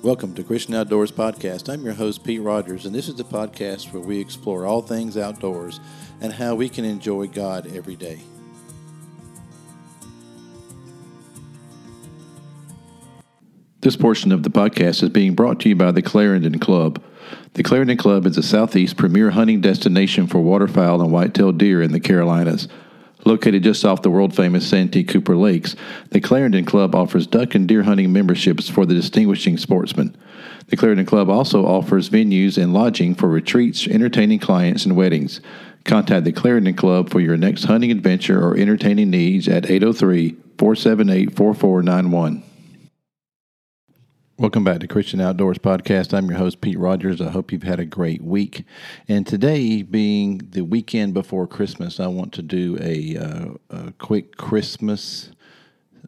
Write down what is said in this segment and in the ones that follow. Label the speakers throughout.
Speaker 1: Welcome to Christian Outdoors Podcast. I'm your host, Pete Rogers, and this is the podcast where we explore all things outdoors and how we can enjoy God every day. This portion of the podcast is being brought to you by the Clarendon Club. The Clarendon Club is the Southeast premier hunting destination for waterfowl and white-tailed deer in the Carolinas. Located just off the world famous Santee Cooper Lakes, the Clarendon Club offers duck and deer hunting memberships for the distinguishing sportsmen. The Clarendon Club also offers venues and lodging for retreats, entertaining clients, and weddings. Contact the Clarendon Club for your next hunting adventure or entertaining needs at 803 478 4491. Welcome back to Christian Outdoors Podcast. I'm your host, Pete Rogers. I hope you've had a great week. And today, being the weekend before Christmas, I want to do a, uh, a quick Christmas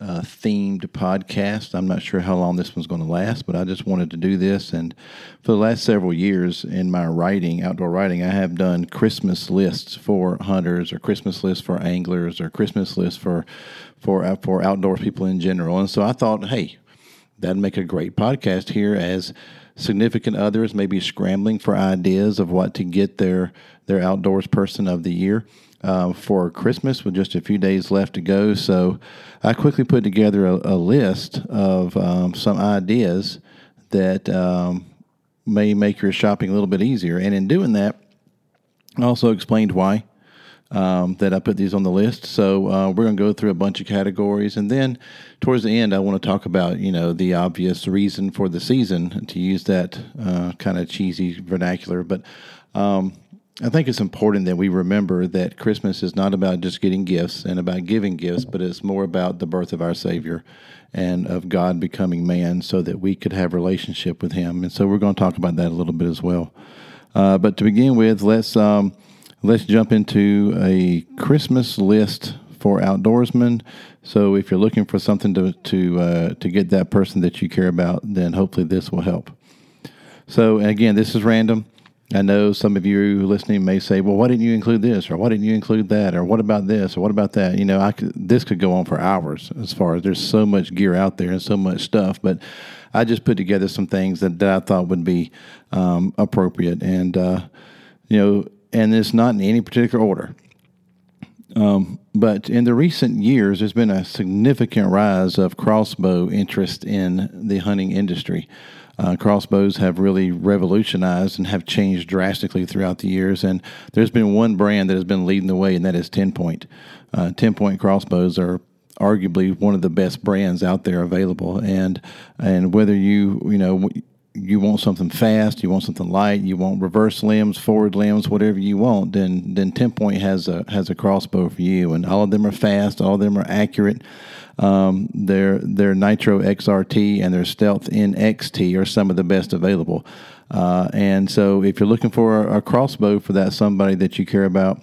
Speaker 1: uh, themed podcast. I'm not sure how long this one's going to last, but I just wanted to do this. And for the last several years in my writing, outdoor writing, I have done Christmas lists for hunters, or Christmas lists for anglers, or Christmas lists for for for outdoors people in general. And so I thought, hey, that'd make a great podcast here as significant others may be scrambling for ideas of what to get their their outdoors person of the year uh, for Christmas with just a few days left to go. So I quickly put together a, a list of um, some ideas that um, may make your shopping a little bit easier. And in doing that, I also explained why um, that I put these on the list. So uh, we're going to go through a bunch of categories, and then towards the end, I want to talk about you know the obvious reason for the season to use that uh, kind of cheesy vernacular, but. Um, I think it's important that we remember that Christmas is not about just getting gifts and about giving gifts, but it's more about the birth of our Savior and of God becoming man so that we could have relationship with Him. And so we're going to talk about that a little bit as well. Uh, but to begin with, let's um, let's jump into a Christmas list for outdoorsmen. So if you're looking for something to to uh, to get that person that you care about, then hopefully this will help. So again, this is random. I know some of you listening may say, "Well, why didn't you include this, or why didn't you include that, or what about this, or what about that?" You know, I could, this could go on for hours. As far as there's so much gear out there and so much stuff, but I just put together some things that, that I thought would be um, appropriate, and uh, you know and it's not in any particular order. Um, but in the recent years, there's been a significant rise of crossbow interest in the hunting industry. Uh, crossbows have really revolutionized and have changed drastically throughout the years. And there's been one brand that has been leading the way, and that is TenPoint. Uh, TenPoint crossbows are arguably one of the best brands out there available. And and whether you you know you want something fast, you want something light, you want reverse limbs, forward limbs, whatever you want, then then TenPoint has a has a crossbow for you, and all of them are fast, all of them are accurate. Um, their their Nitro XRT and their Stealth NXT are some of the best available. Uh, and so, if you're looking for a, a crossbow for that somebody that you care about,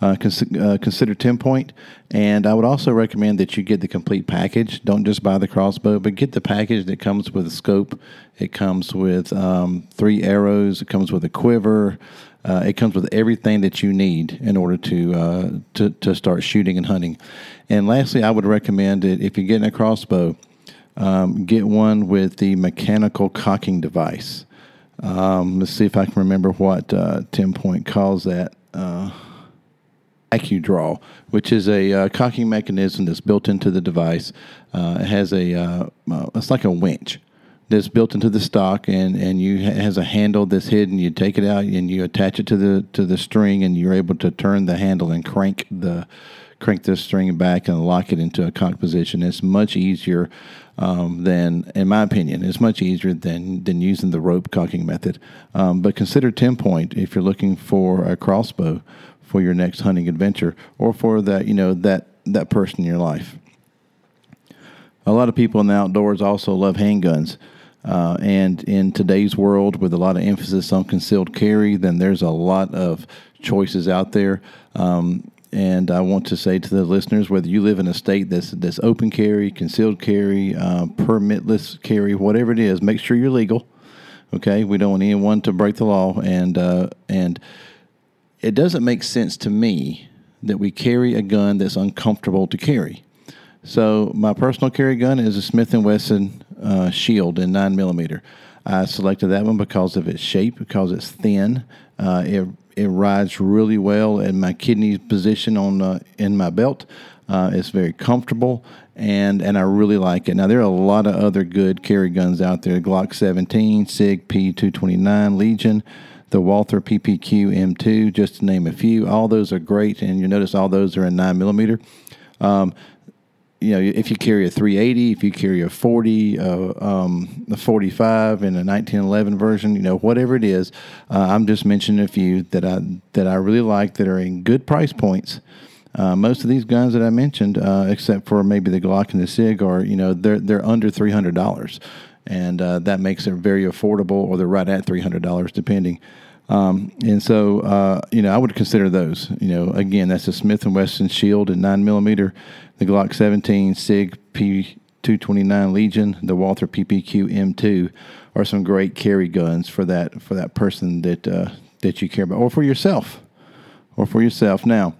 Speaker 1: uh, cons- uh, consider TenPoint. And i would also recommend that you get the complete package. Don't just buy the crossbow but get the package that comes with a scope. It comes with um, three arrows. It comes with a quiver. Uh, it comes with everything that you need in order to, uh, to, to start shooting and hunting. And lastly i would recommend that if you're getting a crossbow um, get one with the mechanical cocking device. Um, let's see if i can remember what uh, TenPoint calls that. Uh, AccuDraw, which is a uh, cocking mechanism that's built into the device. Uh, it has a uh, uh it's like a winch that's built into the stock, and and you ha- has a handle that's hidden. You take it out and you attach it to the to the string, and you're able to turn the handle and crank the crank the string back and lock it into a cock position. It's much easier um, than, in my opinion, it's much easier than than using the rope cocking method. Um, but consider TenPoint if you're looking for a crossbow for your next hunting adventure or for that you know that that person in your life. A lot of people in the outdoors also love handguns. Uh, and in today's world, with a lot of emphasis on concealed carry, then there's a lot of choices out there. Um, and I want to say to the listeners, whether you live in a state that's that's open carry, concealed carry, uh, permitless carry, whatever it is, make sure you're legal. Okay, we don't want anyone to break the law, and uh, and it doesn't make sense to me that we carry a gun that's uncomfortable to carry. So my personal carry gun is a Smith Wesson uh, Shield in nine millimeter. I selected that one because of its shape, because it's thin. Uh, it it rides really well in my kidney position on uh, in my belt. Uh, it's very comfortable, and and I really like it. Now there are a lot of other good carry guns out there: Glock 17, Sig P229, Legion, the Walther PPQ M2, just to name a few. All those are great, and you notice all those are in nine millimeter. Um, you know, if you carry a 380, if you carry a 40, uh, um, a 45, and a 1911 version, you know, whatever it is, uh, I'm just mentioning a few that I that I really like that are in good price points. Uh, most of these guns that I mentioned, uh, except for maybe the Glock and the Sig, are you know they're they're under three hundred dollars, and uh, that makes it very affordable, or they're right at three hundred dollars, depending. Um, and so, uh, you know, I would consider those. You know, again, that's a Smith and Wesson Shield and nine millimeter, the Glock 17, Sig P229 Legion, the Walther PPQ M2 are some great carry guns for that for that person that uh, that you care about, or for yourself, or for yourself. Now,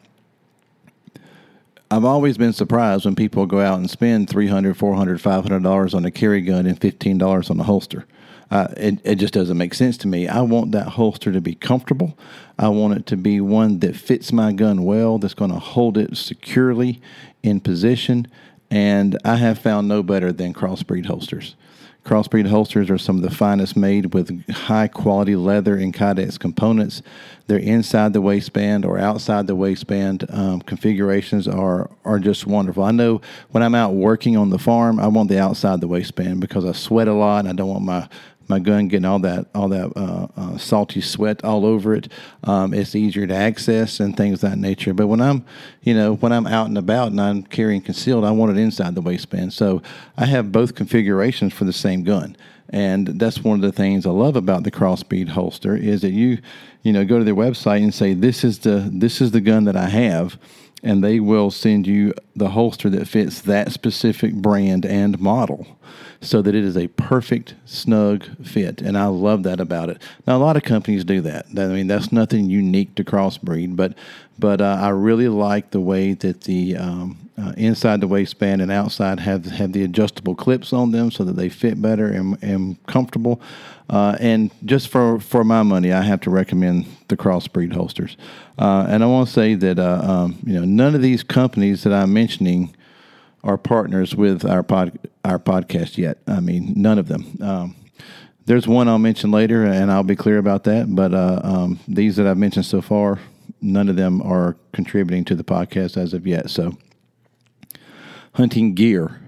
Speaker 1: I've always been surprised when people go out and spend 300 400 $500 on a carry gun and $15 on a holster. Uh, it, it just doesn't make sense to me. I want that holster to be comfortable. I want it to be one that fits my gun well, that's going to hold it securely in position. And I have found no better than crossbreed holsters. Crossbreed holsters are some of the finest made with high quality leather and Kydex components. They're inside the waistband or outside the waistband. Um, configurations are are just wonderful. I know when I'm out working on the farm, I want the outside the waistband because I sweat a lot and I don't want my my gun getting all that all that uh, uh, salty sweat all over it. Um, it's easier to access and things of that nature. But when I'm, you know, when I'm out and about and I'm carrying concealed, I want it inside the waistband. So I have both configurations for the same gun. And that's one of the things I love about the Crossbreed holster is that you, you know, go to their website and say this is the this is the gun that I have, and they will send you the holster that fits that specific brand and model so that it is a perfect snug fit and i love that about it. Now a lot of companies do that. I mean that's nothing unique to crossbreed but but uh, i really like the way that the um, uh, inside the waistband and outside have have the adjustable clips on them so that they fit better and, and comfortable. Uh, and just for, for my money, I have to recommend the crossbreed holsters. Uh, and I want to say that uh, um, you know none of these companies that I'm mentioning are partners with our pod our podcast yet. I mean, none of them. Um, there's one I'll mention later, and I'll be clear about that. But uh, um, these that I've mentioned so far, none of them are contributing to the podcast as of yet. So, hunting gear.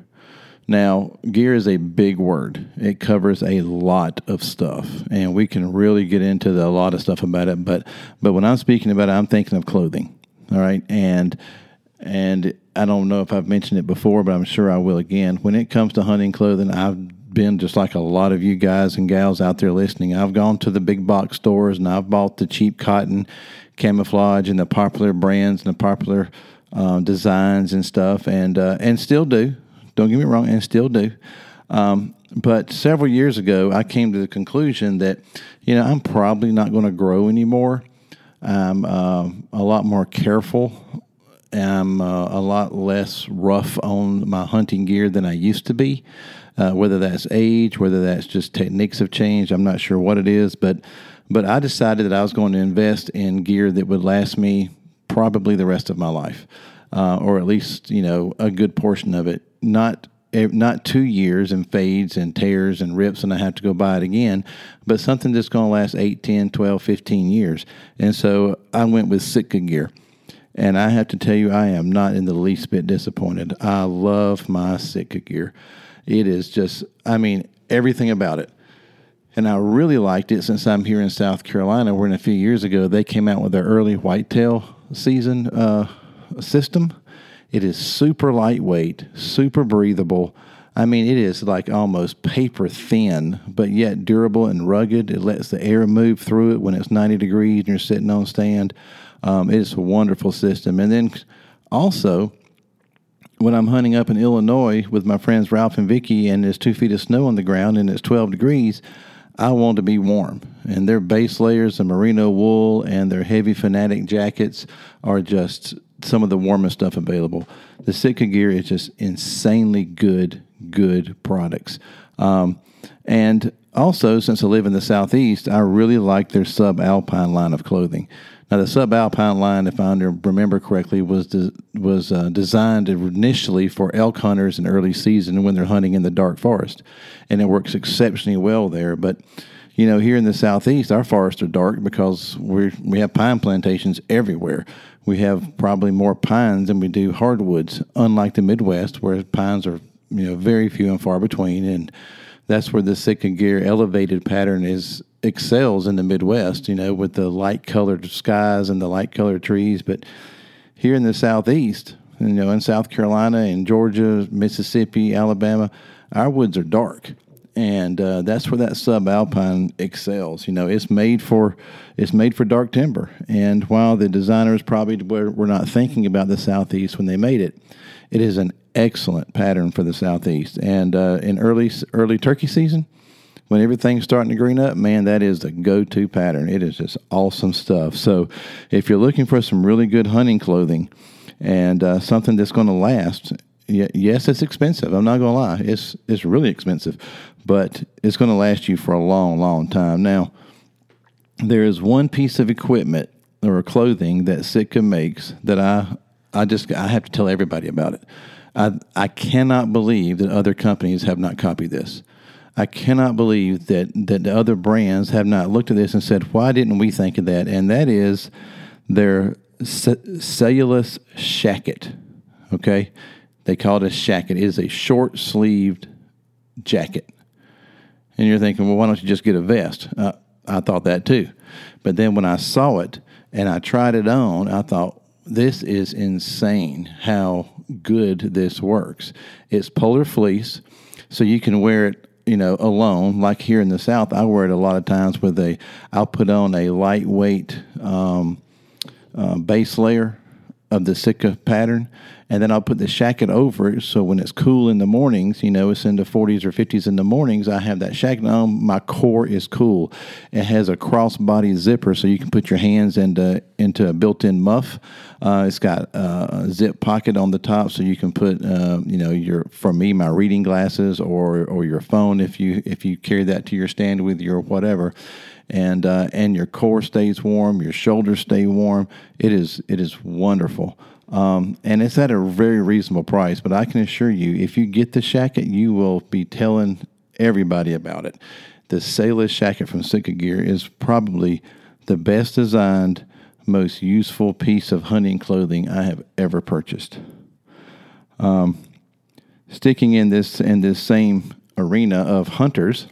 Speaker 1: Now, gear is a big word. It covers a lot of stuff, and we can really get into the, a lot of stuff about it. But but when I'm speaking about it, I'm thinking of clothing. All right, and and I don't know if I've mentioned it before, but I'm sure I will again. When it comes to hunting clothing, I've been just like a lot of you guys and gals out there listening. I've gone to the big box stores and I've bought the cheap cotton camouflage and the popular brands and the popular uh, designs and stuff, and uh, and still do. Don't get me wrong, and still do. Um, but several years ago, I came to the conclusion that you know I'm probably not going to grow anymore. I'm uh, a lot more careful am uh, a lot less rough on my hunting gear than I used to be. Uh, whether that's age, whether that's just techniques have changed, I'm not sure what it is, but but I decided that I was going to invest in gear that would last me probably the rest of my life, uh, or at least you know a good portion of it. Not not two years and fades and tears and rips and I have to go buy it again, but something that's going to last 8, 10, 12, 15 years. And so I went with Sitka gear. And I have to tell you, I am not in the least bit disappointed. I love my Sitka gear. It is just, I mean, everything about it. And I really liked it since I'm here in South Carolina, where in a few years ago they came out with their early whitetail season uh, system. It is super lightweight, super breathable. I mean, it is like almost paper thin, but yet durable and rugged. It lets the air move through it when it's 90 degrees and you're sitting on stand. Um, it's a wonderful system. And then also, when I'm hunting up in Illinois with my friends Ralph and Vicky, and there's two feet of snow on the ground and it's 12 degrees, I want to be warm. And their base layers of merino wool and their heavy fanatic jackets are just some of the warmest stuff available. The Sitka gear is just insanely good, good products. Um, and also, since I live in the southeast, I really like their subalpine line of clothing. Now, the subalpine line, if I remember correctly, was de- was uh, designed initially for elk hunters in early season when they're hunting in the dark forest, and it works exceptionally well there. But you know, here in the southeast, our forests are dark because we we have pine plantations everywhere. We have probably more pines than we do hardwoods, unlike the Midwest, where pines are you know very few and far between, and that's where the Sitka Gear elevated pattern is excels in the Midwest, you know, with the light colored skies and the light colored trees. But here in the Southeast, you know, in South Carolina and Georgia, Mississippi, Alabama, our woods are dark. And uh, that's where that subalpine excels. You know, it's made for it's made for dark timber. And while the designers probably were, were not thinking about the southeast when they made it, it is an excellent pattern for the southeast. And uh, in early early turkey season, when everything's starting to green up, man, that is the go to pattern. It is just awesome stuff. So, if you're looking for some really good hunting clothing and uh, something that's going to last, yes, it's expensive. I'm not going to lie. It's, it's really expensive, but it's going to last you for a long, long time. Now, there is one piece of equipment or clothing that Sitka makes that I, I just I have to tell everybody about it. I, I cannot believe that other companies have not copied this. I cannot believe that that the other brands have not looked at this and said, "Why didn't we think of that?" And that is their c- Celsius shacket. Okay, they call it a shacket. It is a short sleeved jacket. And you're thinking, well, why don't you just get a vest? Uh, I thought that too, but then when I saw it and I tried it on, I thought this is insane how good this works. It's polar fleece, so you can wear it you know, alone. Like here in the South, I wear it a lot of times with a, I'll put on a lightweight um, uh, base layer of the Sitka pattern, and then I'll put the shacket over it. So when it's cool in the mornings, you know, it's in the 40s or 50s in the mornings, I have that shacket on. My core is cool. It has a crossbody zipper, so you can put your hands into into a built-in muff. Uh, it's got a zip pocket on the top, so you can put, uh, you know, your for me my reading glasses or or your phone if you if you carry that to your stand with you or whatever and uh, and your core stays warm, your shoulders stay warm. It is it is wonderful. Um, and it's at a very reasonable price. But I can assure you, if you get the shacket, you will be telling everybody about it. The Celsius shacket from Sitka Gear is probably the best designed, most useful piece of hunting clothing I have ever purchased. Um, sticking in this in this same arena of hunters.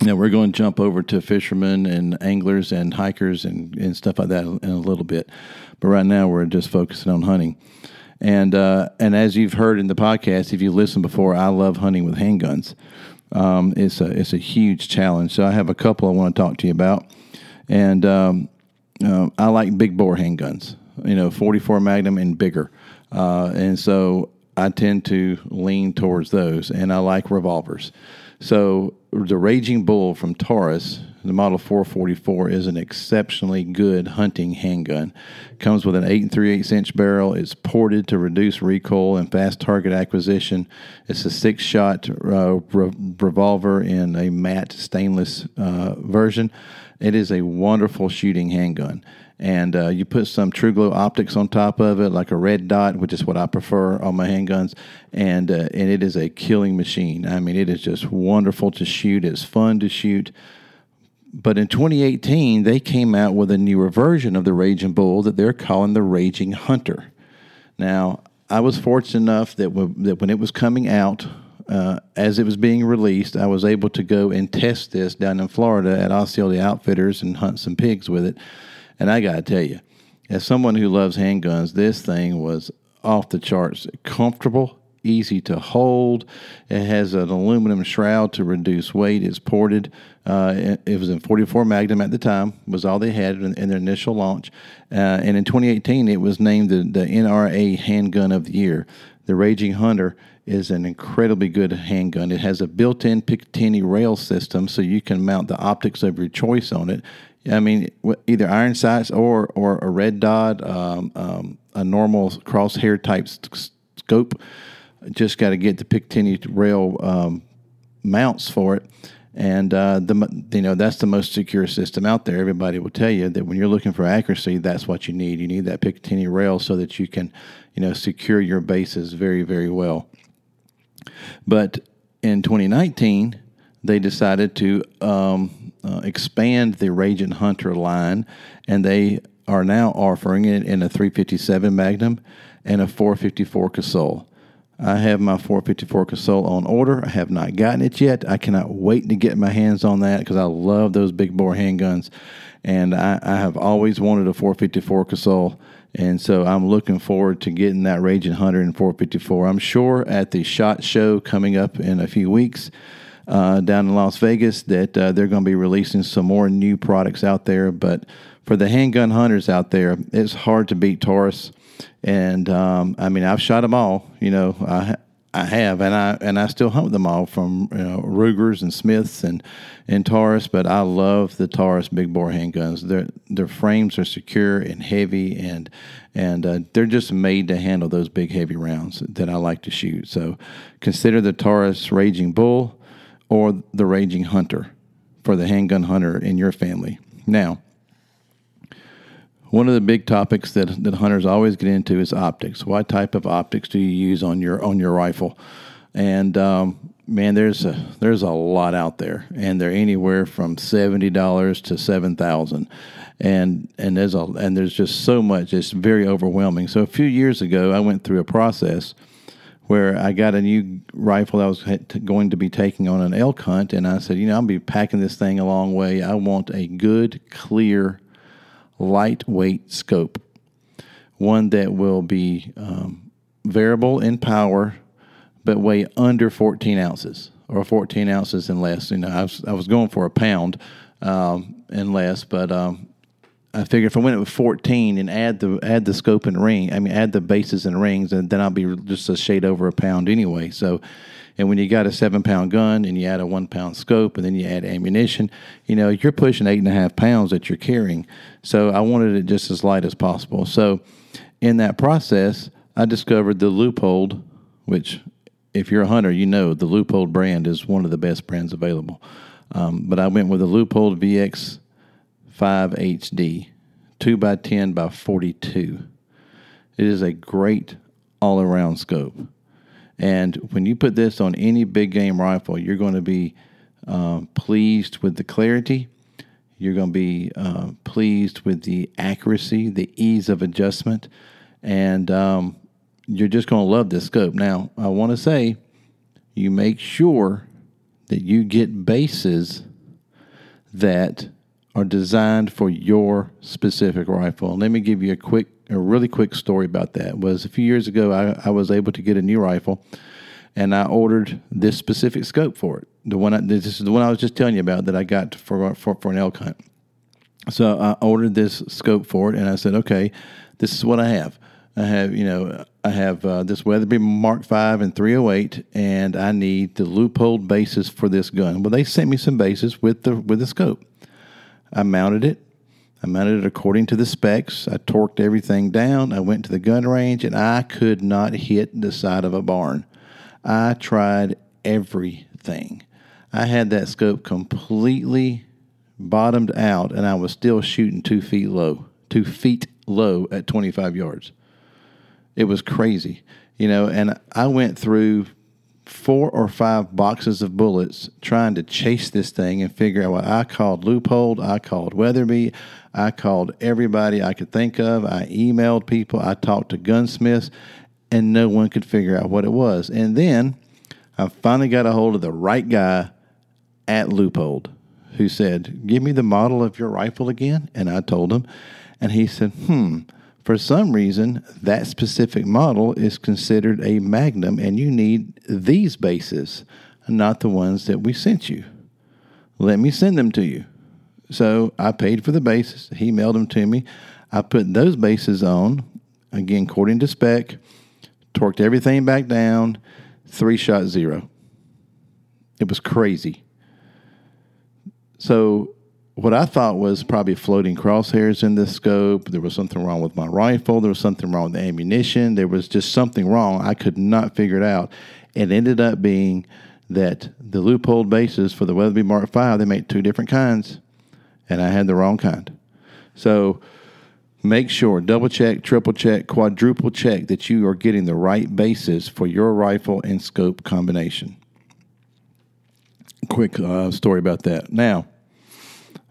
Speaker 1: Now we're going to jump over to fishermen and anglers and hikers and, and stuff like that in a little bit, but right now we're just focusing on hunting. And uh, and as you've heard in the podcast, if you listened before, I love hunting with handguns. Um, it's a it's a huge challenge. So I have a couple I want to talk to you about, and um, uh, I like big bore handguns. You know, 44 Magnum and bigger, uh, and so I tend to lean towards those. And I like revolvers. So the Raging Bull from Taurus, the Model 444, is an exceptionally good hunting handgun. Comes with an 8 and 3 8 inch barrel. It's ported to reduce recoil and fast target acquisition. It's a six shot uh, re- revolver in a matte stainless uh, version. It is a wonderful shooting handgun and uh, you put some TruGlo optics on top of it, like a red dot, which is what I prefer on my handguns, and uh, and it is a killing machine. I mean, it is just wonderful to shoot. It's fun to shoot. But in 2018, they came out with a newer version of the Raging Bull that they're calling the Raging Hunter. Now, I was fortunate enough that when, that when it was coming out, uh, as it was being released, I was able to go and test this down in Florida at Osceola Outfitters and hunt some pigs with it. And I got to tell you, as someone who loves handguns, this thing was off the charts comfortable, easy to hold. It has an aluminum shroud to reduce weight. It's ported. Uh, it, was in 44 Magnum at the time, was all they had in, in their initial launch. Uh, and in 2018, it was named the, the NRA Handgun of the Year. The Raging Hunter is an incredibly good handgun. It has a built in Picatinny rail system, so you can mount the optics of your choice on it. I mean, either iron sights or or a red dot, um, um, a normal crosshair type scope. Just got to get the Picatinny rail um, mounts for it, and uh, the you know that's the most secure system out there. Everybody will tell you that when you're looking for accuracy, that's what you need. You need that Picatinny rail so that you can you know secure your bases very very well. But in 2019, they decided to um, uh, expand the Raging Hunter line, and they are now offering it in a 357 Magnum and a 454 Casull. I have my 454 Casull on order. I have not gotten it yet. I cannot wait to get my hands on that because I love those big bore handguns, and I, I, have always wanted a 454 Casull. And so I'm looking forward to getting that Raging Hunter and 454. I'm sure at the SHOT Show coming up in a few weeks uh, down in Las Vegas that uh, they're going to be releasing some more new products out there. But for the handgun hunters out there, it's hard to beat Taurus. And um, I mean, I've shot them all. You know, I I have, and I and I still hunt them all from you know, Rugers and Smiths and and Taurus. But I love the Taurus big bore handguns. Their their frames are secure and heavy, and and uh, they're just made to handle those big heavy rounds that I like to shoot. So consider the Taurus Raging Bull or the Raging Hunter for the handgun hunter in your family. Now, one of the big topics that, that hunters always get into is optics. What type of optics do you use on your on your rifle? And um, man, there's a there's a lot out there, and they're anywhere from seventy dollars to seven thousand, and and there's a and there's just so much. It's very overwhelming. So a few years ago, I went through a process where I got a new rifle I was going to be taking on an elk hunt, and I said, you know, I'll be packing this thing a long way. I want a good, clear lightweight scope, one that will be um, variable in power, but weigh under 14 ounces or 14 ounces and less. You know, I was, I was going for a pound um, and less, but um, I figured if I went with 14 and add the add the scope and ring, I mean add the bases and rings, and then I'll be just a shade over a pound anyway. So and when you got a seven pound gun and you add a one pound scope and then you add ammunition, you know, you're pushing eight and a half pounds that you're carrying. So I wanted it just as light as possible. So in that process, I discovered the Leupold, which if you're a hunter, you know the Leupold brand is one of the best brands available. Um, but I went with the Leupold VX5 HD, 2 by 10 by 42. It is a great all around scope. And when you put this on any big game rifle, you're going to be uh, pleased with the clarity. You're going to be uh, pleased with the accuracy, the ease of adjustment, and um, you're just going to love this scope. Now, I want to say you make sure that you get bases that are designed for your specific rifle. Let me give you a quick a really quick story about that was a few years ago I, I was able to get a new rifle and I ordered this specific scope for it. The one I, this is the one I was just telling you about that I got for for, for an elk hunt. So I ordered this scope for it, and I said, okay, this is what I have. I have, you know, I have uh, this Weatherby Mark V and 308, and I need the Leupold bases for this gun. Well, they sent me some bases with the with the scope. I mounted it, I mounted it according to the specs. I torqued everything down. I went to the gun range and I could not hit the side of a barn. I tried everything. I had that scope completely bottomed out and I was still shooting two feet low, two feet low at 25 yards. It was crazy, you know, and I went through four or five boxes of bullets trying to chase this thing and figure out what I called Leupold, I called Weatherby, I called everybody I could think of. I emailed people, I talked to gunsmiths, and no one could figure out what it was. And then I finally got a hold of the right guy at Leupold who said, Give me the model of your rifle again. And I told him, and he said, Hmm for some reason, that specific model is considered a Magnum, and you need these bases, not the ones that we sent you. Let me send them to you. So I paid for the bases. He mailed them to me. I put those bases on, again, according to spec, torqued everything back down, three shot zero. It was crazy. So what I thought was probably floating crosshairs in the scope. There was something wrong with my rifle. There was something wrong with the ammunition. There was just something wrong. I could not figure it out. It ended up being that the Leupold bases for the Weatherby Mark V, they make two different kinds, and I had the wrong kind. So make sure, double check, triple check, quadruple check that you are getting the right bases for your rifle and scope combination. Quick uh, story about that. Now,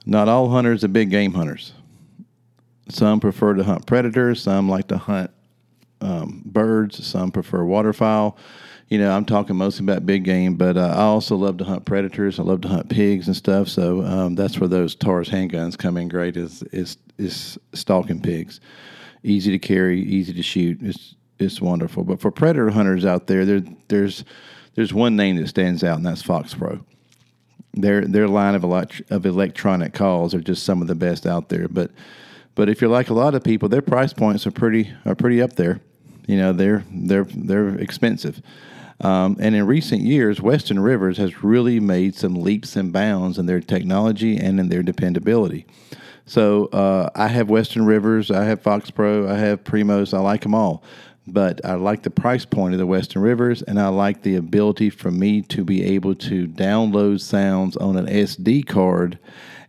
Speaker 1: not all hunters are big game hunters. Some prefer to hunt predators, some like to hunt um, birds, some prefer waterfowl you know, I'm talking mostly about big game, but uh, I also love to hunt predators. I love to hunt pigs and stuff. So um, that's where those Taurus handguns come in great. Is is is stalking pigs, easy to carry, easy to shoot. It's it's wonderful. But for predator hunters out there, there there's there's one name that stands out, and that's Fox Pro. Their their line of elect- of electronic calls are just some of the best out there. But but if you're like a lot of people, their price points are pretty are pretty up there. You know, they're they're they're expensive. Um, and in recent years, Western Rivers has really made some leaps and bounds in their technology and in their dependability. So uh, I have Western Rivers, I have Fox Pro, I have Primos, I like them all. But I like the price point of the Western Rivers, and I like the ability for me to be able to download sounds on an SD card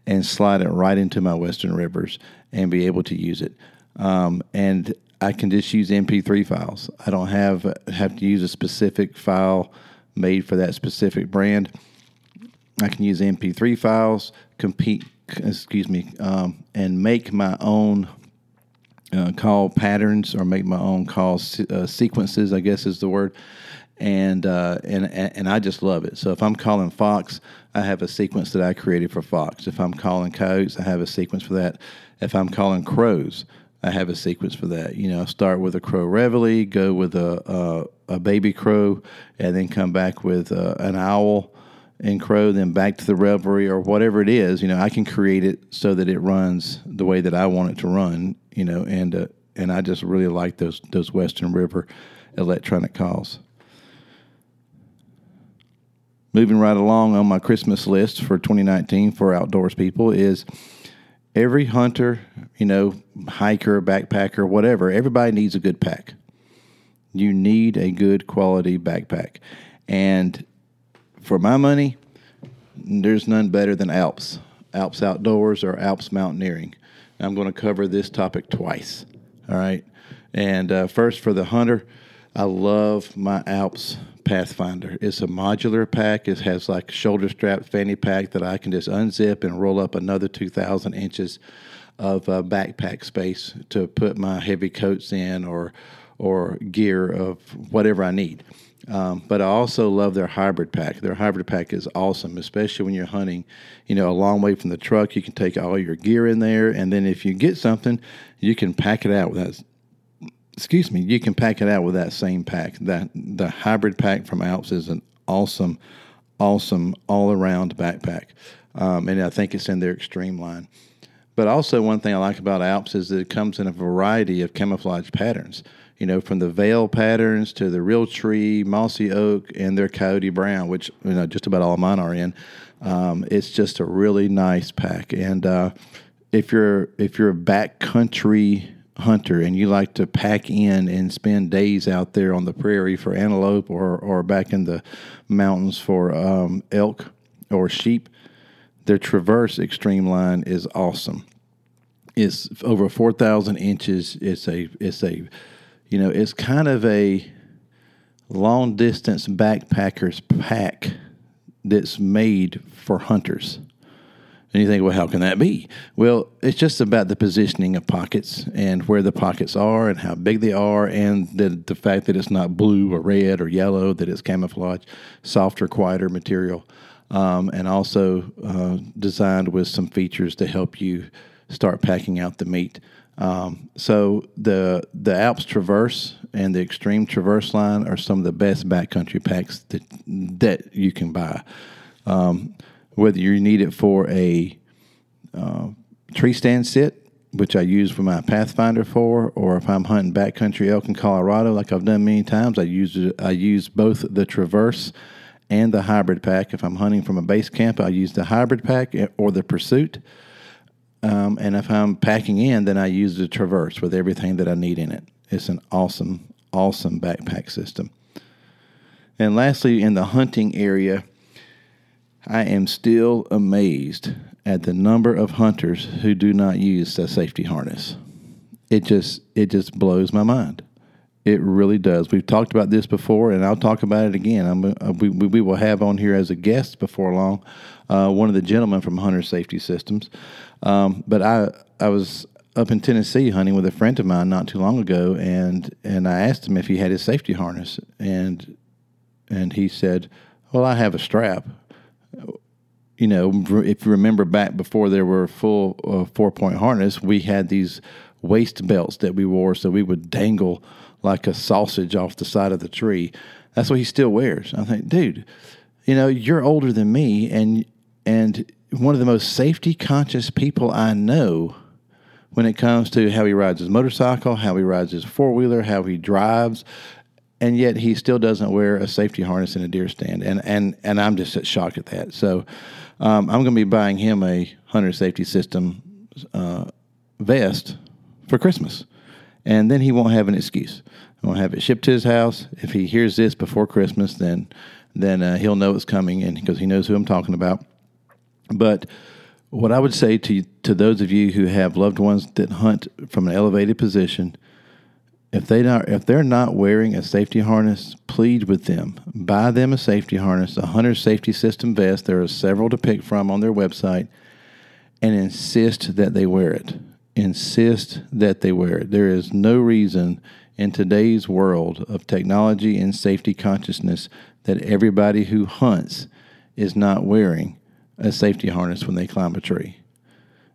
Speaker 1: and slide it right into my Western Rivers and be able to use it. Um, and I can just use MP3 files. I don't have have to use a specific file made for that specific brand. I can use MP3 files, compete, excuse me, um, and make my own uh, call patterns or make my own call uh, sequences. I guess is the word. And, uh, and and I just love it. So if I'm calling Fox, I have a sequence that I created for Fox. If I'm calling coyotes, I have a sequence for that. If I'm calling crows, I have a sequence for that. You know, start with a crow reveille, go with a a, a baby crow, and then come back with uh, an owl and crow, then back to the reveille or whatever it is. You know, I can create it so that it runs the way that I want it to run. You know, and uh, and I just really like those those Western River electronic calls. Moving right along on my Christmas list for 2019 for outdoors people is every hunter, you know, hiker, backpacker, whatever, everybody needs a good pack. You need a good quality backpack. And for my money, there's none better than Alps. Alps Outdoors or Alps Mountaineering. I'm going to cover this topic twice. All right. And uh, first, for the hunter, I love my Alps Pathfinder. It's a modular pack. It has like shoulder strap fanny pack that I can just unzip and roll up another 2,000 inches of uh, backpack space to put my heavy coats in or or gear of whatever I need. Um, but I also love their hybrid pack. Their hybrid pack is awesome, especially when you're hunting, you know, a long way from the truck. You can take all your gear in there, and then if you get something, you can pack it out without excuse me, you can pack it out with that same pack. That the hybrid pack from Alps is an awesome, awesome all around backpack, um, and I think it's in their extreme line. But also, one thing I like about Alps is that it comes in a variety of camouflage patterns. You know, from the veil patterns to the Realtree, mossy oak, and their coyote brown, which you know just about all mine are in. Um, it's just a really nice pack, and uh, if you're if you're a backcountry hunter and you like to pack in and spend days out there on the prairie for antelope or, or back in the mountains for um, elk or sheep, their Traverse Extreme line is awesome. It's over 4,000 inches. It's a, it's a, you know, it's kind of a long distance backpacker's pack that's made for hunters. And you think, well, how can that be? Well, it's just about the positioning of pockets and where the pockets are and how big they are, and the, the fact that it's not blue or red or yellow, that it's camouflage, softer, quieter material, um, and also uh, designed with some features to help you start packing out the meat. Um, so the the Alps Traverse and the Extreme Traverse line are some of the best backcountry packs that that you can buy. Um, whether you need it for a uh, tree stand sit, which I use for my Pathfinder for, or if I'm hunting backcountry elk in Colorado, like I've done many times, I use I use both the Traverse and the hybrid pack. If I'm hunting from a base camp, I'll use the hybrid pack or the Pursuit. Um, and if I'm packing in, then I use the Traverse with everything that I need in it. It's an awesome, awesome backpack system. And lastly, in the hunting area, I am still amazed at the number of hunters who do not use the safety harness. It just it just blows my mind. It really does. We've talked about this before, and I'll talk about it again. I'm, uh, we, we will have on here as a guest before long uh, one of the gentlemen from Hunter Safety Systems. Um, but I I was up in Tennessee hunting with a friend of mine not too long ago, and and I asked him if he had his safety harness, and and he said, "Well, I have a strap." You know, if you remember back before there were full uh, four point harness, we had these waist belts that we wore, so we would dangle like a sausage off the side of the tree. That's what he still wears. I think, dude, you know, you're older than me, and and one of the most safety conscious people I know when it comes to how he rides his motorcycle, how he rides his four wheeler, how he drives, and yet he still doesn't wear a safety harness in a deer stand, and and and I'm just shocked at that. So um, I'm going to be buying him a hunter safety system uh, vest for Christmas and then he won't have an excuse. I won't have it shipped to his house. If he hears this before Christmas, then then uh, he'll know it's coming, and because he knows who I'm talking about. But what I would say to to those of you who have loved ones that hunt from an elevated position, if they not if they're not wearing a safety harness, plead with them. Buy them a safety harness, a hunter safety system vest. There are several to pick from on their website, and insist that they wear it insist that they wear it. There is no reason in today's world of technology and safety consciousness that everybody who hunts is not wearing a safety harness when they climb a tree.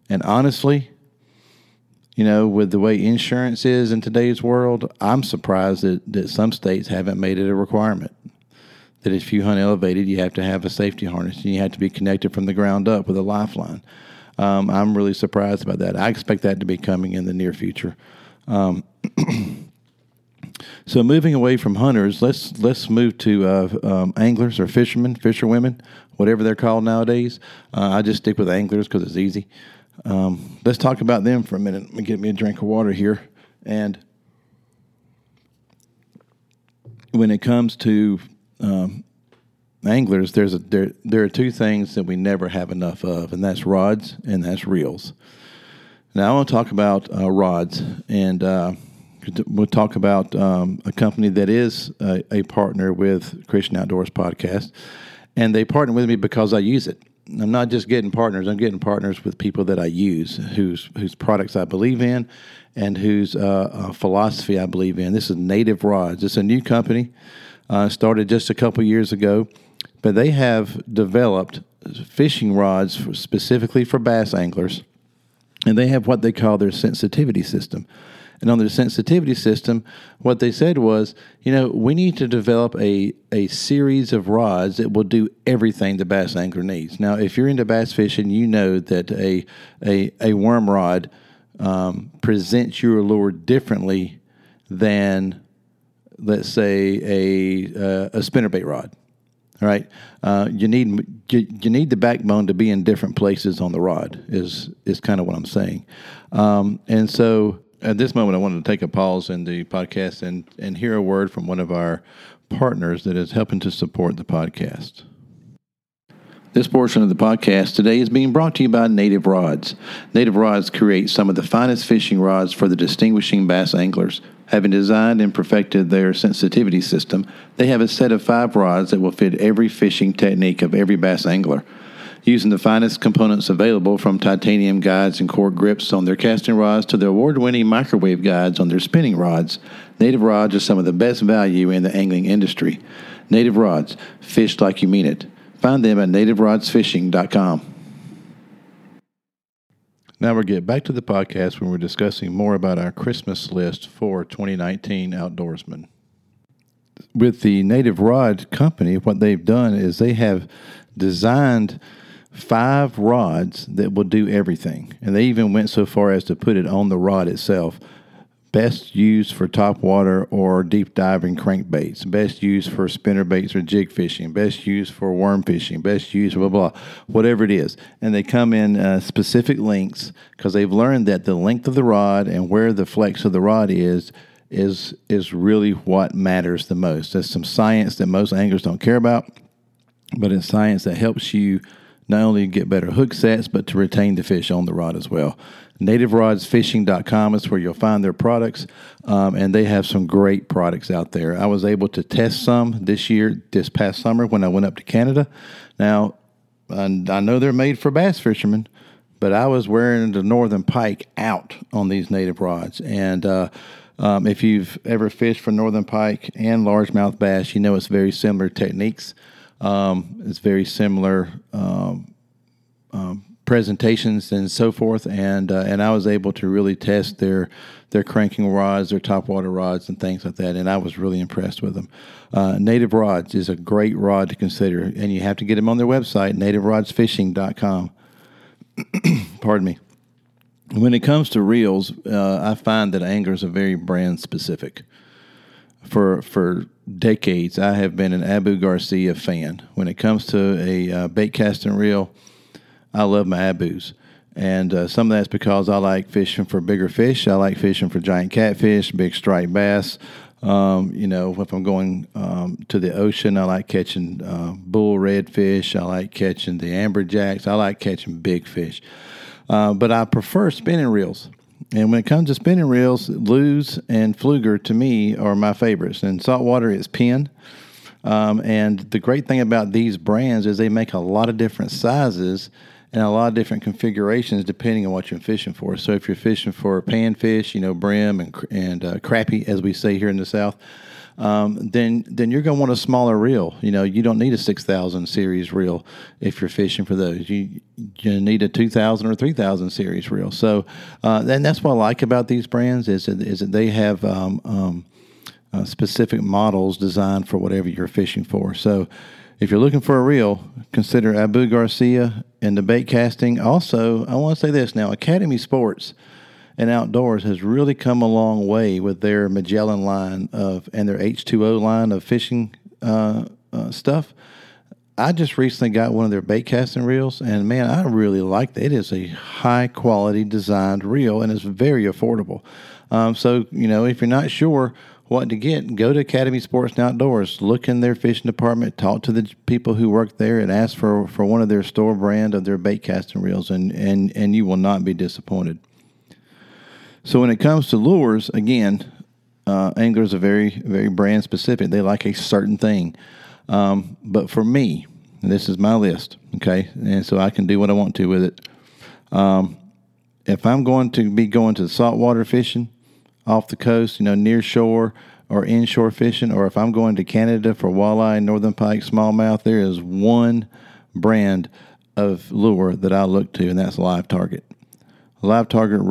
Speaker 1: And honestly, you know, with the way insurance is in today's world, I'm surprised that, that some states haven't made it a requirement. That if you hunt elevated, you have to have a safety harness and you have to be connected from the ground up with a lifeline. Um, I'm really surprised by that. I expect that to be coming in the near future. Um, so moving away from hunters, let's let's move to uh, um, anglers or fishermen, fisherwomen, whatever they're called nowadays. Uh, I just stick with anglers because it's easy. Um, let's talk about them for a minute. Let me get me a drink of water here. And when it comes to um, anglers, there's a there there are two things that we never have enough of, and that's rods and that's reels. Now I want to talk about uh, rods, and uh, we'll talk about um, a company that is a, a, partner with Christian Outdoors Podcast, and they partner with me because I use it. I'm not just getting partners; I'm getting partners with people that I use, whose whose products I believe in, and whose uh, uh philosophy I believe in. This is Native Rods. It's a new company. Uh, started just a couple years ago but they have developed fishing rods for, specifically for bass anglers, and they have what they call their sensitivity system. And on their sensitivity system, what they said was, you know, we need to develop a, a series of rods that will do everything the bass angler needs. Now, if you're into bass fishing, you know that a, a, a worm rod um, presents your lure differently than, let's say, a, uh, a spinnerbait rod. Right, uh, you need you, you, need the backbone to be in different places on the rod. Is is kind of what I'm saying, um, and so at this moment, I wanted to take a pause in the podcast and and hear a word from one of our partners that is helping to support the podcast. This portion of the podcast today is being brought to you by Native Rods. Native Rods create some of the finest fishing rods for the distinguishing bass anglers. Having designed and perfected their sensitivity system, they have a set of five rods that will fit every fishing technique of every bass angler. Using the finest components available from titanium guides and cork grips on their casting rods to the award winning microwave guides on their spinning rods, Native Rods are some of the best value in the angling industry. Native Rods, fish like you mean it. Find them at nativerodsfishing.com. Now we'll get back to the podcast when we're discussing more about our Christmas list for 2019 outdoorsmen. With the Native Rod Company, what they've done is they have designed five rods that will do everything. And they even went so far as to put it on the rod itself. Best used for top water or deep diving crankbaits. Best used for spinner baits or jig fishing. Best used for worm fishing. Best used blah blah, blah whatever it is. And they come in uh, specific lengths because they've learned that the length of the rod and where the flex of the rod is is is really what matters the most. There's some science that most anglers don't care about, but it's science that helps you not only to get better hook sets, but to retain the fish on the rod as well. NativeRodsFishing.com is where you'll find their products, um, and they have some great products out there. I was able to test some this year, this past summer when I went up to Canada. Now, I know they're made for bass fishermen, but I was wearing the northern pike out on these native rods, and uh, um, if you've ever fished for northern pike and largemouth bass, you know it's very similar techniques. Um, it's very similar um, um, presentations and so forth, and uh, and I was able to really test their their cranking rods, their top water rods, and things like that, and I was really impressed with them. Uh, Native Rods is a great rod to consider, and you have to get them on their website, nativerodsfishing.com. Pardon me. When it comes to reels, uh, I find that anglers are very brand specific. For for decades, I have been an Abu Garcia fan. When it comes to a uh, bait casting reel, I love my Abus. And uh, some of that's because I like fishing for bigger fish. I like fishing for giant catfish, big striped bass. Um, you know, if I'm going um, to the ocean, I like catching uh, bull redfish. I like catching the amberjacks. I like catching big fish. Uh, but I prefer spinning reels. And when it comes to spinning reels, Lew's and Pflueger to me are my favorites. And saltwater is Penn. Um, and the great thing about these brands is they make a lot of different sizes and a lot of different configurations depending on what you're fishing for. So if you're fishing for panfish, you know, brim and and uh, crappie, as we say here in the South, um, then then you're going to want a smaller reel. You know, you don't need a six thousand series reel if you're fishing for those. You you need a two thousand or three thousand series reel. So, uh, and that's what I like about these brands is that, is that they have um, um, uh, specific models designed for whatever you're fishing for. So. If you're looking for a reel, consider Abu Garcia and the bait casting. Also, I want to say this now Academy Sports and Outdoors has really come a long way with their Magellan line of and their H2O line of fishing uh, uh, stuff. I just recently got one of their bait casting reels, and man, I really like it. It is a high quality designed reel, and it's very affordable. Um, so, you know, if you're not sure what to get, go to Academy Sports and Outdoors, look in their fishing department, talk to the people who work there, and ask for, for one of their store brand of their bait casting reels, and, and, and you will not be disappointed. So when it comes to lures, again, uh, anglers are very, very brand specific. They like a certain thing. Um, but for me, this is my list, okay, and so I can do what I want to with it. Um, if I'm going to be going to saltwater fishing, off the coast, you know, near shore or inshore fishing, or if I'm going to Canada for walleye, northern pike, smallmouth, there is one brand of lure that I look to, and that's Live Target. Live Target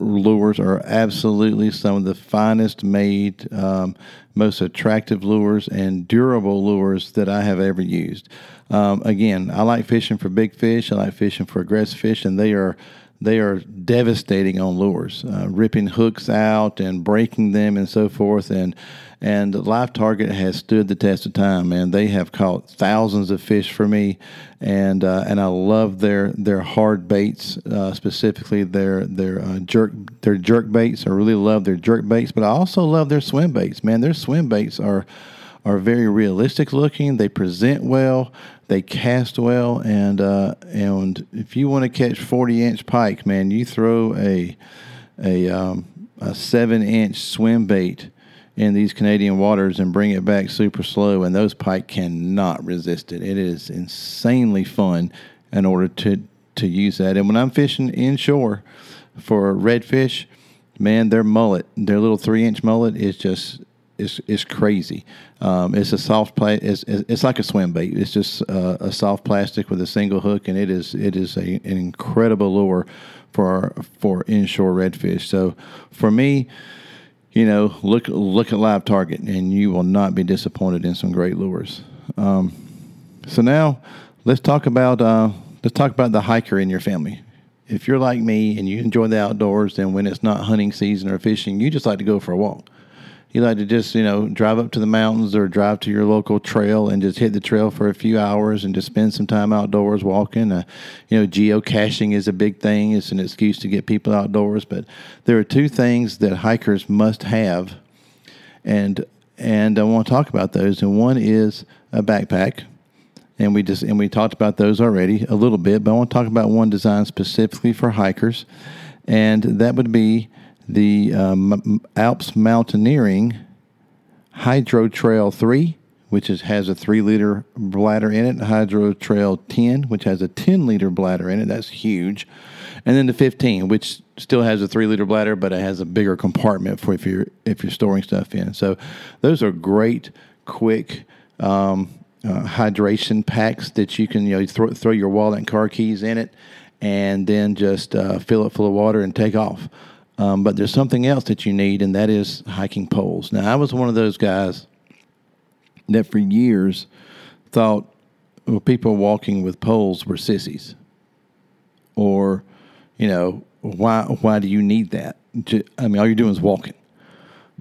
Speaker 1: lures are absolutely some of the finest made, um, most attractive lures and durable lures that I have ever used. Um, again, I like fishing for big fish. I like fishing for aggressive fish, and they are they are devastating on lures, uh, ripping hooks out and breaking them and so forth. And and Live Target has stood the test of time, and they have caught thousands of fish for me, and uh, and I love their their hard baits, uh, specifically their their uh, jerk their jerk baits. I really love their jerk baits, but I also love their swim baits. Man, their swim baits are are very realistic looking. They present well. They cast well, and uh, and if you want to catch forty inch pike, man, you throw a a, um, a seven inch swim bait in these Canadian waters and bring it back super slow, and those pike cannot resist it. It is insanely fun in order to to use that. And when I'm fishing inshore for redfish, man, their mullet, their little three inch mullet is just is is crazy. Um, it's a soft pla- it's, it's like a swim bait. It's just uh, a soft plastic with a single hook, and it is it is a, an incredible lure for for inshore redfish. So for me, you know, look look at Live Target, and you will not be disappointed in some great lures. Um, so now let's talk about uh, let's talk about the hiker in your family. if you're like me and you enjoy the outdoors, then when it's not hunting season or fishing, you just like to go for a walk. You like to just, you know, drive up to the mountains or drive to your local trail and just hit the trail for a few hours and just spend some time outdoors walking. Uh, you know, geocaching is a big thing. It's an excuse to get people outdoors. But there are two things that hikers must have, and and I want to talk about those. And one is a backpack, and we just and we talked about those already a little bit. But I want to talk about one designed specifically for hikers, and that would be the um, Alps Mountaineering Hydro Trail 3, which is, has a 3 liter bladder in it, Hydro Trail 10, which has a 10 liter bladder in it. That's huge. And then the 15, which still has a 3 liter bladder, but it has a bigger compartment for if you're, if you're storing stuff in. So those are great, quick, um, uh, hydration packs that you can you know throw, throw your wallet and car keys in it and then just uh, fill it full of water and take off. Um, but there's something else that you need, and that is hiking poles. Now, I was one of those guys that for years thought well, people walking with poles were sissies, or you know, why why do you need that? I mean, all you're doing is walking.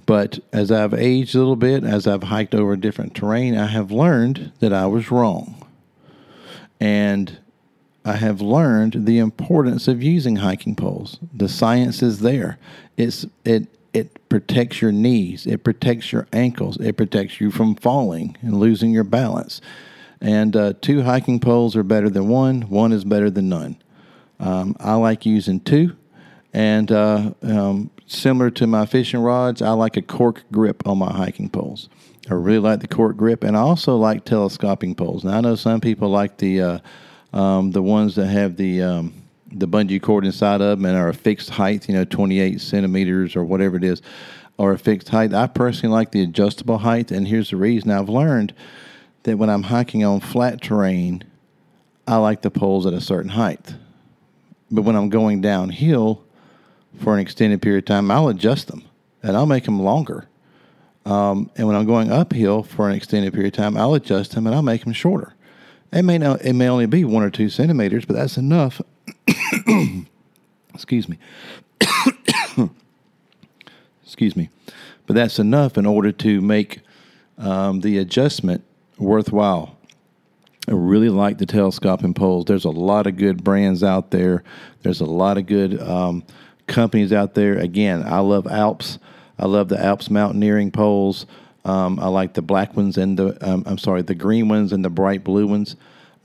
Speaker 1: But as I've aged a little bit, as I've hiked over different terrain, I have learned that I was wrong. And I have learned the importance of using hiking poles. The science is there. It's it it protects your knees, it protects your ankles, it protects you from falling and losing your balance. And uh, two hiking poles are better than one. One is better than none. Um, I like using two, and uh, um, similar to my fishing rods, I like a cork grip on my hiking poles. I really like the cork grip, and I also like telescoping poles. Now I know some people like the uh, um, the ones that have the um, the bungee cord inside of them and are a fixed height, you know, 28 centimeters or whatever it is, or a fixed height. I personally like the adjustable height, and here's the reason I've learned that when I'm hiking on flat terrain, I like the poles at a certain height. But when I'm going downhill for an extended period of time, I'll adjust them and I'll make them longer. Um, and when I'm going uphill for an extended period of time, I'll adjust them and I'll make them shorter. It may not, it may only be one or two centimeters, but that's enough. Excuse me. Excuse me. But that's enough in order to make um, the adjustment worthwhile. I really like the telescoping poles. There's a lot of good brands out there. There's a lot of good um, companies out there. Again, I love Alps. I love the Alps mountaineering poles. Um, I like the black ones and the um, I'm sorry, the green ones and the bright blue ones.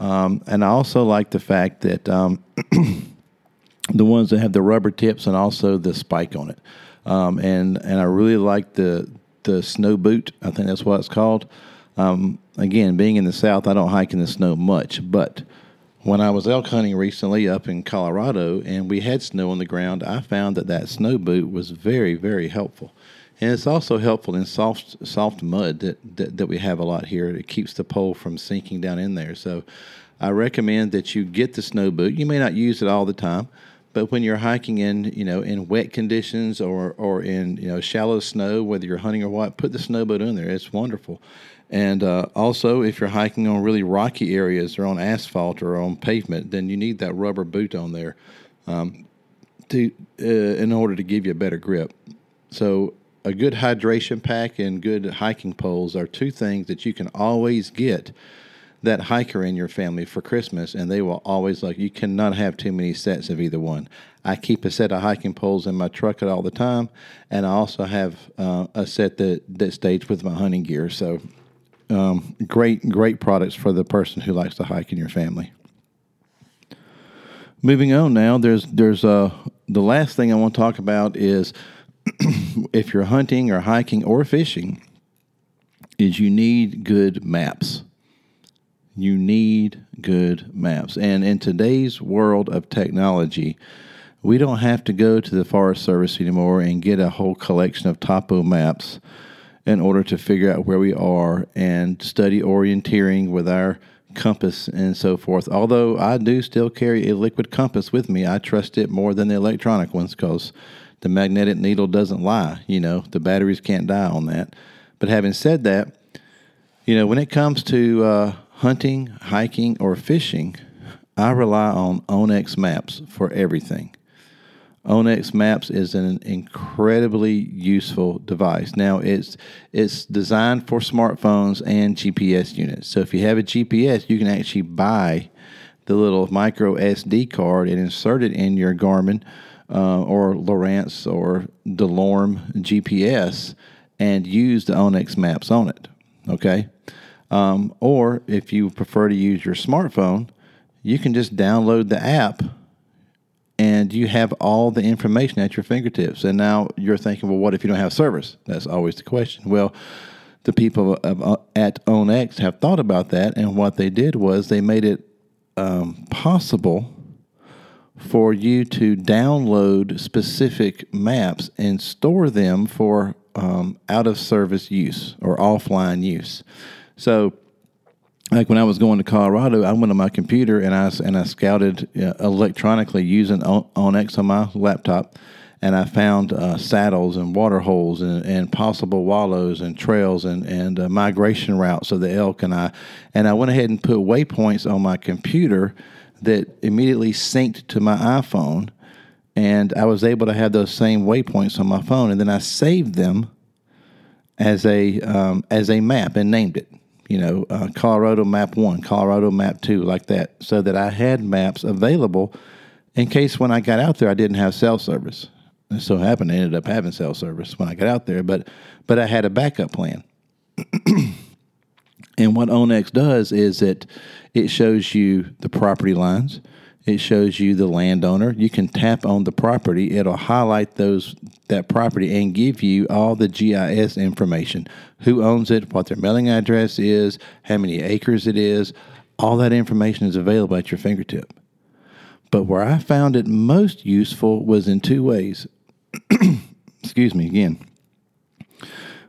Speaker 1: Um, and I also like the fact that um, the ones that have the rubber tips and also the spike on it. Um, and and I really like the the snow boot. I think that's what it's called. Um, again, being in the South, I don't hike in the snow much, but when I was elk hunting recently up in Colorado and we had snow on the ground, I found that that snow boot was very, very helpful. And it's also helpful in soft soft mud that, that, that we have a lot here. It keeps the pole from sinking down in there. So I recommend that you get the snow boot. You may not use it all the time, but when you're hiking in you know in wet conditions or or in you know shallow snow, whether you're hunting or what, put the snow boot in there. It's wonderful. And uh, also, if you're hiking on really rocky areas or on asphalt or on pavement, then you need that rubber boot on there um, to uh, in order to give you a better grip. So a good hydration pack and good hiking poles are two things that you can always get that hiker in your family for Christmas, and they will always like. You cannot have too many sets of either one. I keep a set of hiking poles in my truck at all the time, and I also have uh, a set that that stays with my hunting gear. So, um, great great products for the person who likes to hike in your family. Moving on now, there's there's uh, the last thing I want to talk about is if you're hunting or hiking or fishing, is you need good maps. You need good maps. And in today's world of technology, we don't have to go to the Forest Service anymore and get a whole collection of topo maps in order to figure out where we are and study orienteering with our compass and so forth. Although I do still carry a liquid compass with me, I trust it more than the electronic ones because the magnetic needle doesn't lie. You know, the batteries can't die on that. But having said that, you know, when it comes to uh, hunting, hiking, or fishing, I rely on onX Maps for everything. onX Maps is an incredibly useful device. Now it's it's designed for smartphones and GPS units. So if you have a GPS, you can actually buy the little micro SD card and insert it in your Garmin uh, or Lowrance or DeLorme GPS and use the onX Maps on it. Okay. Um, or if you prefer to use your smartphone, you can just download the app and you have all the information at your fingertips. And now you're thinking, well, what if you don't have service? That's always the question. Well, the people uh, at onX have thought about that, and what they did was they made it um, possible for you to download specific maps and store them for um, out of service use or offline use. So, like when I was going to Colorado, I went on my computer and I and I scouted uh, electronically using onX on my laptop, and I found uh, saddles and water holes and, and, possible wallows and trails and and uh, migration routes of the elk and I and I went ahead and put waypoints on my computer that immediately synced to my iPhone, and I was able to have those same waypoints on my phone, and then I saved them as a um, as a map and named it. You know, uh, Colorado Map One, Colorado Map Two, like that, so that I had maps available in case when I got out there I didn't have cell service. It so happened I ended up having cell service when I got out there, but but I had a backup plan. and what onX does is that it shows you the property lines. It shows you the landowner. You can tap on the property. It'll highlight those that property and give you all the GIS information: who owns it, what their mailing address is, how many acres it is. All that information is available at your fingertip. But where I found it most useful was in two ways. Excuse me again.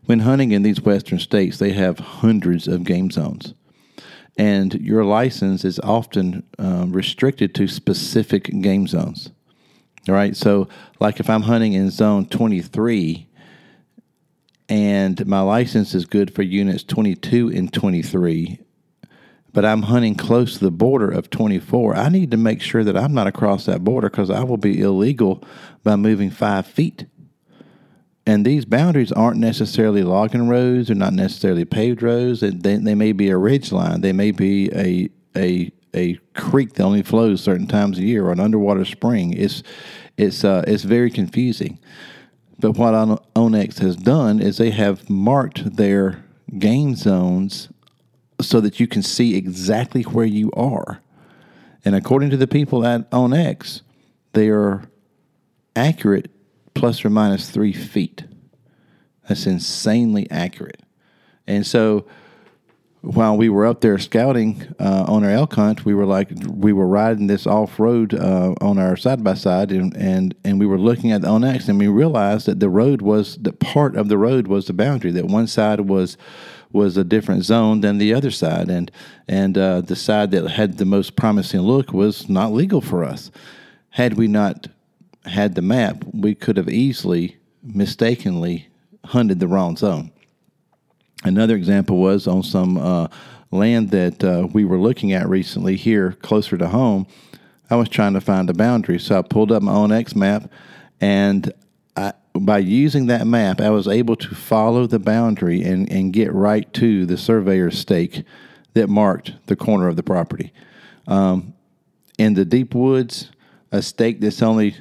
Speaker 1: When hunting in these western states, they have hundreds of game zones and your license is often um, restricted to specific game zones. All right, so like if I'm hunting in zone 23 and my license is good for units 22 and 23, but I'm hunting close to the border of 24, I need to make sure that I'm not across that border because I will be illegal by moving five feet. And these boundaries aren't necessarily logging roads, they're not necessarily paved roads. They, they may be a ridge line, they may be a, a, a creek that only flows certain times a year or an underwater spring. It's, it's, uh, it's very confusing. But what onX has done is they have marked their game zones so that you can see exactly where you are. And according to the people at onX, they are accurate plus or minus three feet. That's insanely accurate. And so while we were up there scouting uh, on our elk hunt, we were like we were riding this off road uh, on our side by side, and and and we were looking at the onX, and we realized that the road was that part of the road was the boundary. That one side was was a different zone than the other side, and and uh, the side that had the most promising look was not legal for us. Had we not had the map, we could have easily mistakenly hunted the wrong zone. Another example was on some uh, land that uh, we were looking at recently here closer to home. I was trying to find a boundary, so I pulled up my onX map, and I, by using that map, I was able to follow the boundary and, and get right to the surveyor's stake that marked the corner of the property. Um, in the deep woods, a stake that's only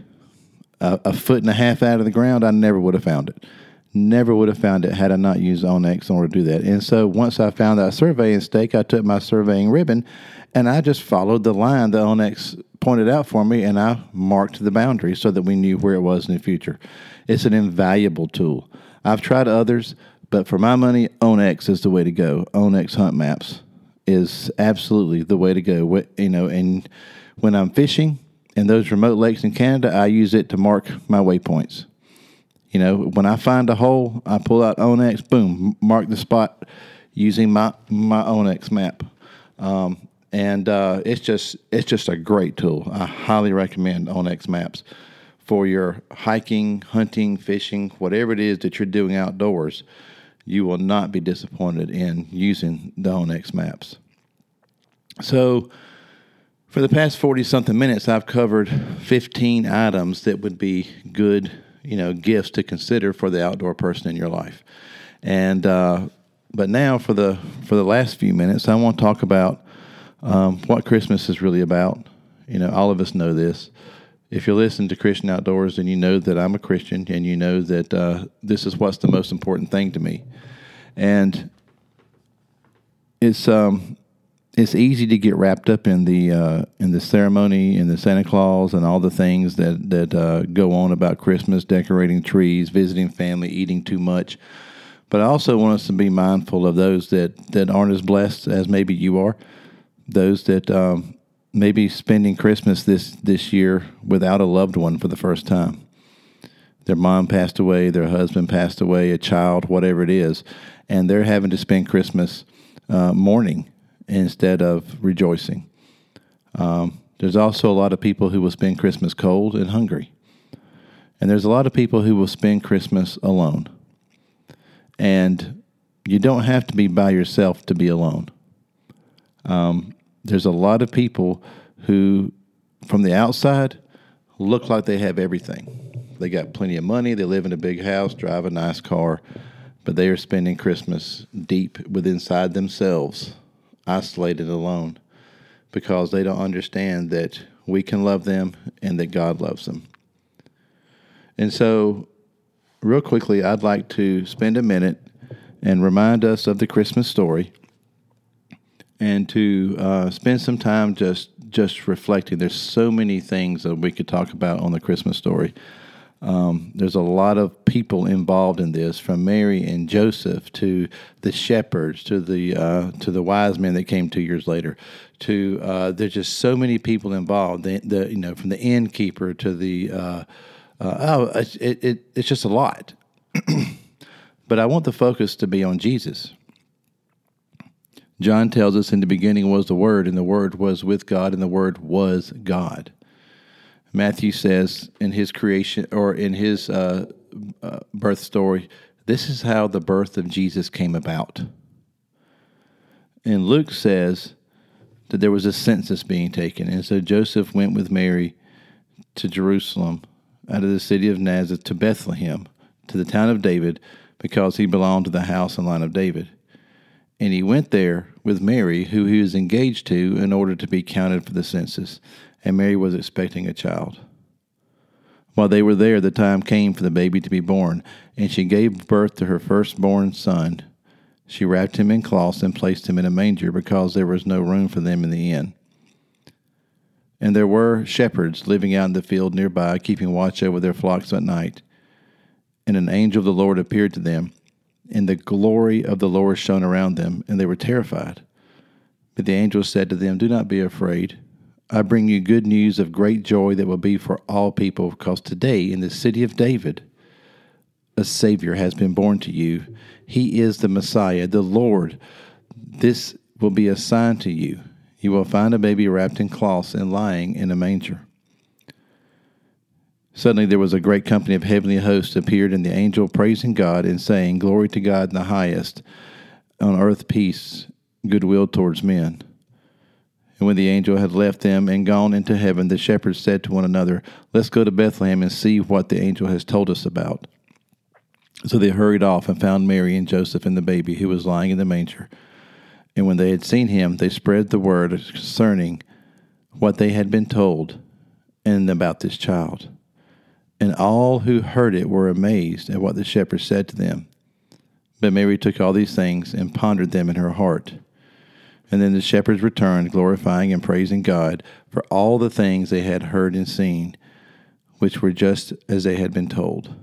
Speaker 1: a, a, foot and a half out of the ground, I never would have found it. Never would have found it had I not used onX in order to do that. And so once I found that surveying stake, I took my surveying ribbon and I just followed the line that onX pointed out for me and I marked the boundary so that we knew where it was in the future. It's an invaluable tool. I've tried others, but for my money, onX is the way to go. onX Hunt Maps is absolutely the way to go. You know, and when I'm fishing, in those remote lakes in Canada, I use it to mark my waypoints. You know, when I find a hole, I pull out onX, boom, mark the spot using my my onX map, um, and uh, it's just it's just a great tool. I highly recommend onX Maps for your hiking, hunting, fishing, whatever it is that you're doing outdoors. You will not be disappointed in using the onX Maps. So For the past 40 something minutes, I've covered 15 items that would be good, you know, gifts to consider for the outdoor person in your life. And, uh, but now for the, for the last few minutes, I want to talk about um, what Christmas is really about. You know, all of us know this. If you listen to Christian Outdoors, then you know that I'm a Christian and you know that uh, this is what's the most important thing to me. And it's, um, it's easy to get wrapped up in the uh, in the ceremony and the Santa Claus and all the things that that uh, go on about Christmas, decorating trees, visiting family, eating too much. But I also want us to be mindful of those that that aren't as blessed as maybe you are, those that um, maybe spending Christmas this this year without a loved one for the first time. Their mom passed away, their husband passed away, a child, whatever it is, and they're having to spend Christmas uh, mourning instead of rejoicing. Um, there's also a lot of people who will spend Christmas cold and hungry. And there's a lot of people who will spend Christmas alone. And you don't have to be by yourself to be alone. Um, there's a lot of people who, from the outside, look like they have everything. They got plenty of money, they live in a big house, drive a nice car, but they are spending Christmas deep within inside themselves isolated alone because they don't understand that we can love them and that God loves them. And so, real quickly, I'd like to spend a minute and remind us of the Christmas story and to uh, spend some time just just reflecting. There's so many things that we could talk about on the Christmas story. Um, there's a lot of people involved in this, from Mary and Joseph to the shepherds to the uh, to the wise men that came two years later. To uh, there's just so many people involved. The, the you know from the innkeeper to the uh, uh oh it, it it's just a lot. but I want the focus to be on Jesus. John tells us in the beginning was the Word, and the Word was with God, and the Word was God. Matthew says in his creation or in his uh, uh, birth story, this is how the birth of Jesus came about. And Luke says that there was a census being taken. And so Joseph went with Mary to Jerusalem out of the city of Nazareth to Bethlehem, to the town of David, because he belonged to the house and line of David. And he went there with Mary, who he was engaged to, in order to be counted for the census and Mary was expecting a child. While they were there, the time came for the baby to be born, and she gave birth to her firstborn son. She wrapped him in cloths and placed him in a manger because there was no room for them in the inn. And there were shepherds living out in the field nearby, keeping watch over their flocks at night. And an angel of the Lord appeared to them, and the glory of the Lord shone around them, and they were terrified. But the angel said to them, Do not be afraid. I bring you good news of great joy that will be for all people, because today in the city of David, a Savior has been born to you. He is the Messiah, the Lord. This will be a sign to you. You will find a baby wrapped in cloths and lying in a manger. Suddenly there was a great company of heavenly hosts appeared, and the angel praising God and saying, Glory to God in the highest, on earth peace, goodwill towards men. And when the angel had left them and gone into heaven, the shepherds said to one another, Let's go to Bethlehem and see what the angel has told us about. So they hurried off and found Mary and Joseph and the baby who was lying in the manger. And when they had seen him, they spread the word concerning what they had been told and about this child. And all who heard it were amazed at what the shepherds said to them. But Mary took all these things and pondered them in her heart. And then the shepherds returned, glorifying and praising God for all the things they had heard and seen, which were just as they had been told.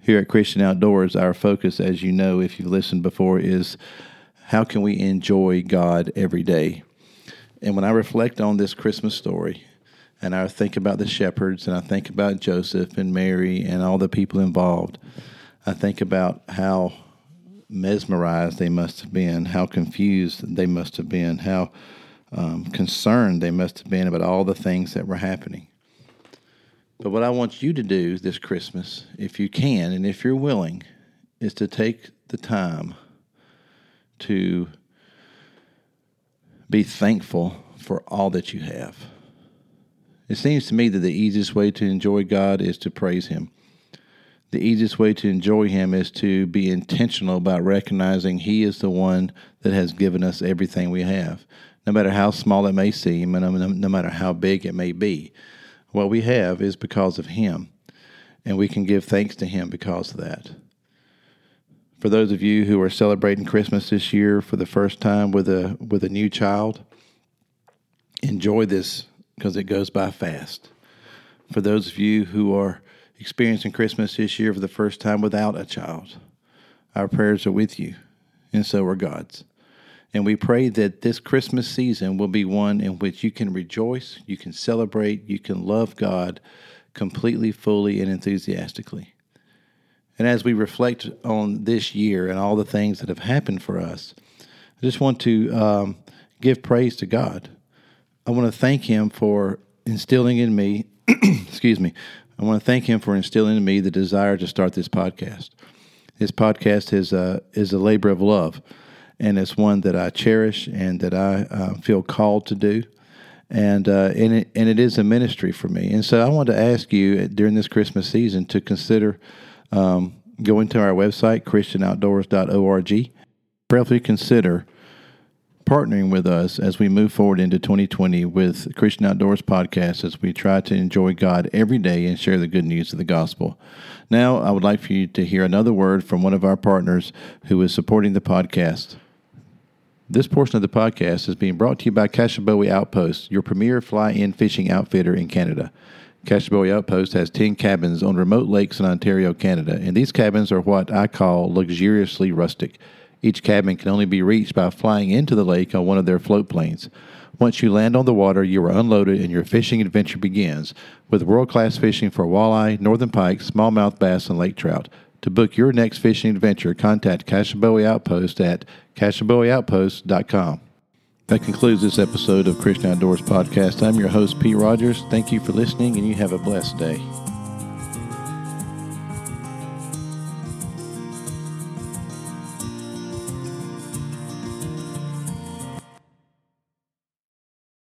Speaker 1: Here at Christian Outdoors, our focus, as you know, if you've listened before, is how can we enjoy God every day? And when I reflect on this Christmas story, and I think about the shepherds, and I think about Joseph and Mary and all the people involved, I think about how mesmerized they must have been, how confused they must have been, how um, concerned they must have been about all the things that were happening. But what I want you to do this Christmas, if you can and if you're willing, is to take the time to be thankful for all that you have. It seems to me that the easiest way to enjoy God is to praise Him. The easiest way to enjoy Him is to be intentional about recognizing He is the one that has given us everything we have, no matter how small it may seem and no matter how big it may be. What we have is because of Him, and we can give thanks to Him because of that. For those of you who are celebrating Christmas this year for the first time with a with a new child, enjoy this because it goes by fast. For those of you who are experiencing Christmas this year for the first time without a child, our prayers are with you, and so are God's. And we pray that this Christmas season will be one in which you can rejoice, you can celebrate, you can love God completely, fully, and enthusiastically. And as we reflect on this year and all the things that have happened for us, I just want to um, give praise to God I want to thank him for instilling in me, excuse me, I want to thank him for instilling in me the desire to start this podcast. This podcast is a, is a labor of love, and it's one that I cherish and that I uh, feel called to do. And, uh, and, it, and it is a ministry for me. And so I want to ask you during this Christmas season to consider um, going to our website, christianoutdoors.org. Prayerfully consider partnering with us as we move forward into 2020 with Christian Outdoors Podcast as we try to enjoy God every day and share the good news of the gospel. Now, I would like for you to hear another word from one of our partners who is supporting the podcast. This portion of the podcast is being brought to you by Kashabowie Outpost, your premier fly in fishing outfitter in Canada. Kashabowie Outpost has 10 cabins on remote lakes in Ontario, Canada, and these cabins are what I call luxuriously rustic. Each cabin can only be reached by flying into the lake on one of their float planes. Once you land on the water, you are unloaded and your fishing adventure begins with world class fishing for walleye, northern pike, smallmouth bass, and lake trout. To book your next fishing adventure, contact Kashabowie Outpost at kashabowieoutpost.com. That concludes this episode of Christian Outdoors Podcast. I'm your host, Pete Rogers. Thank you for listening, and you have a blessed day.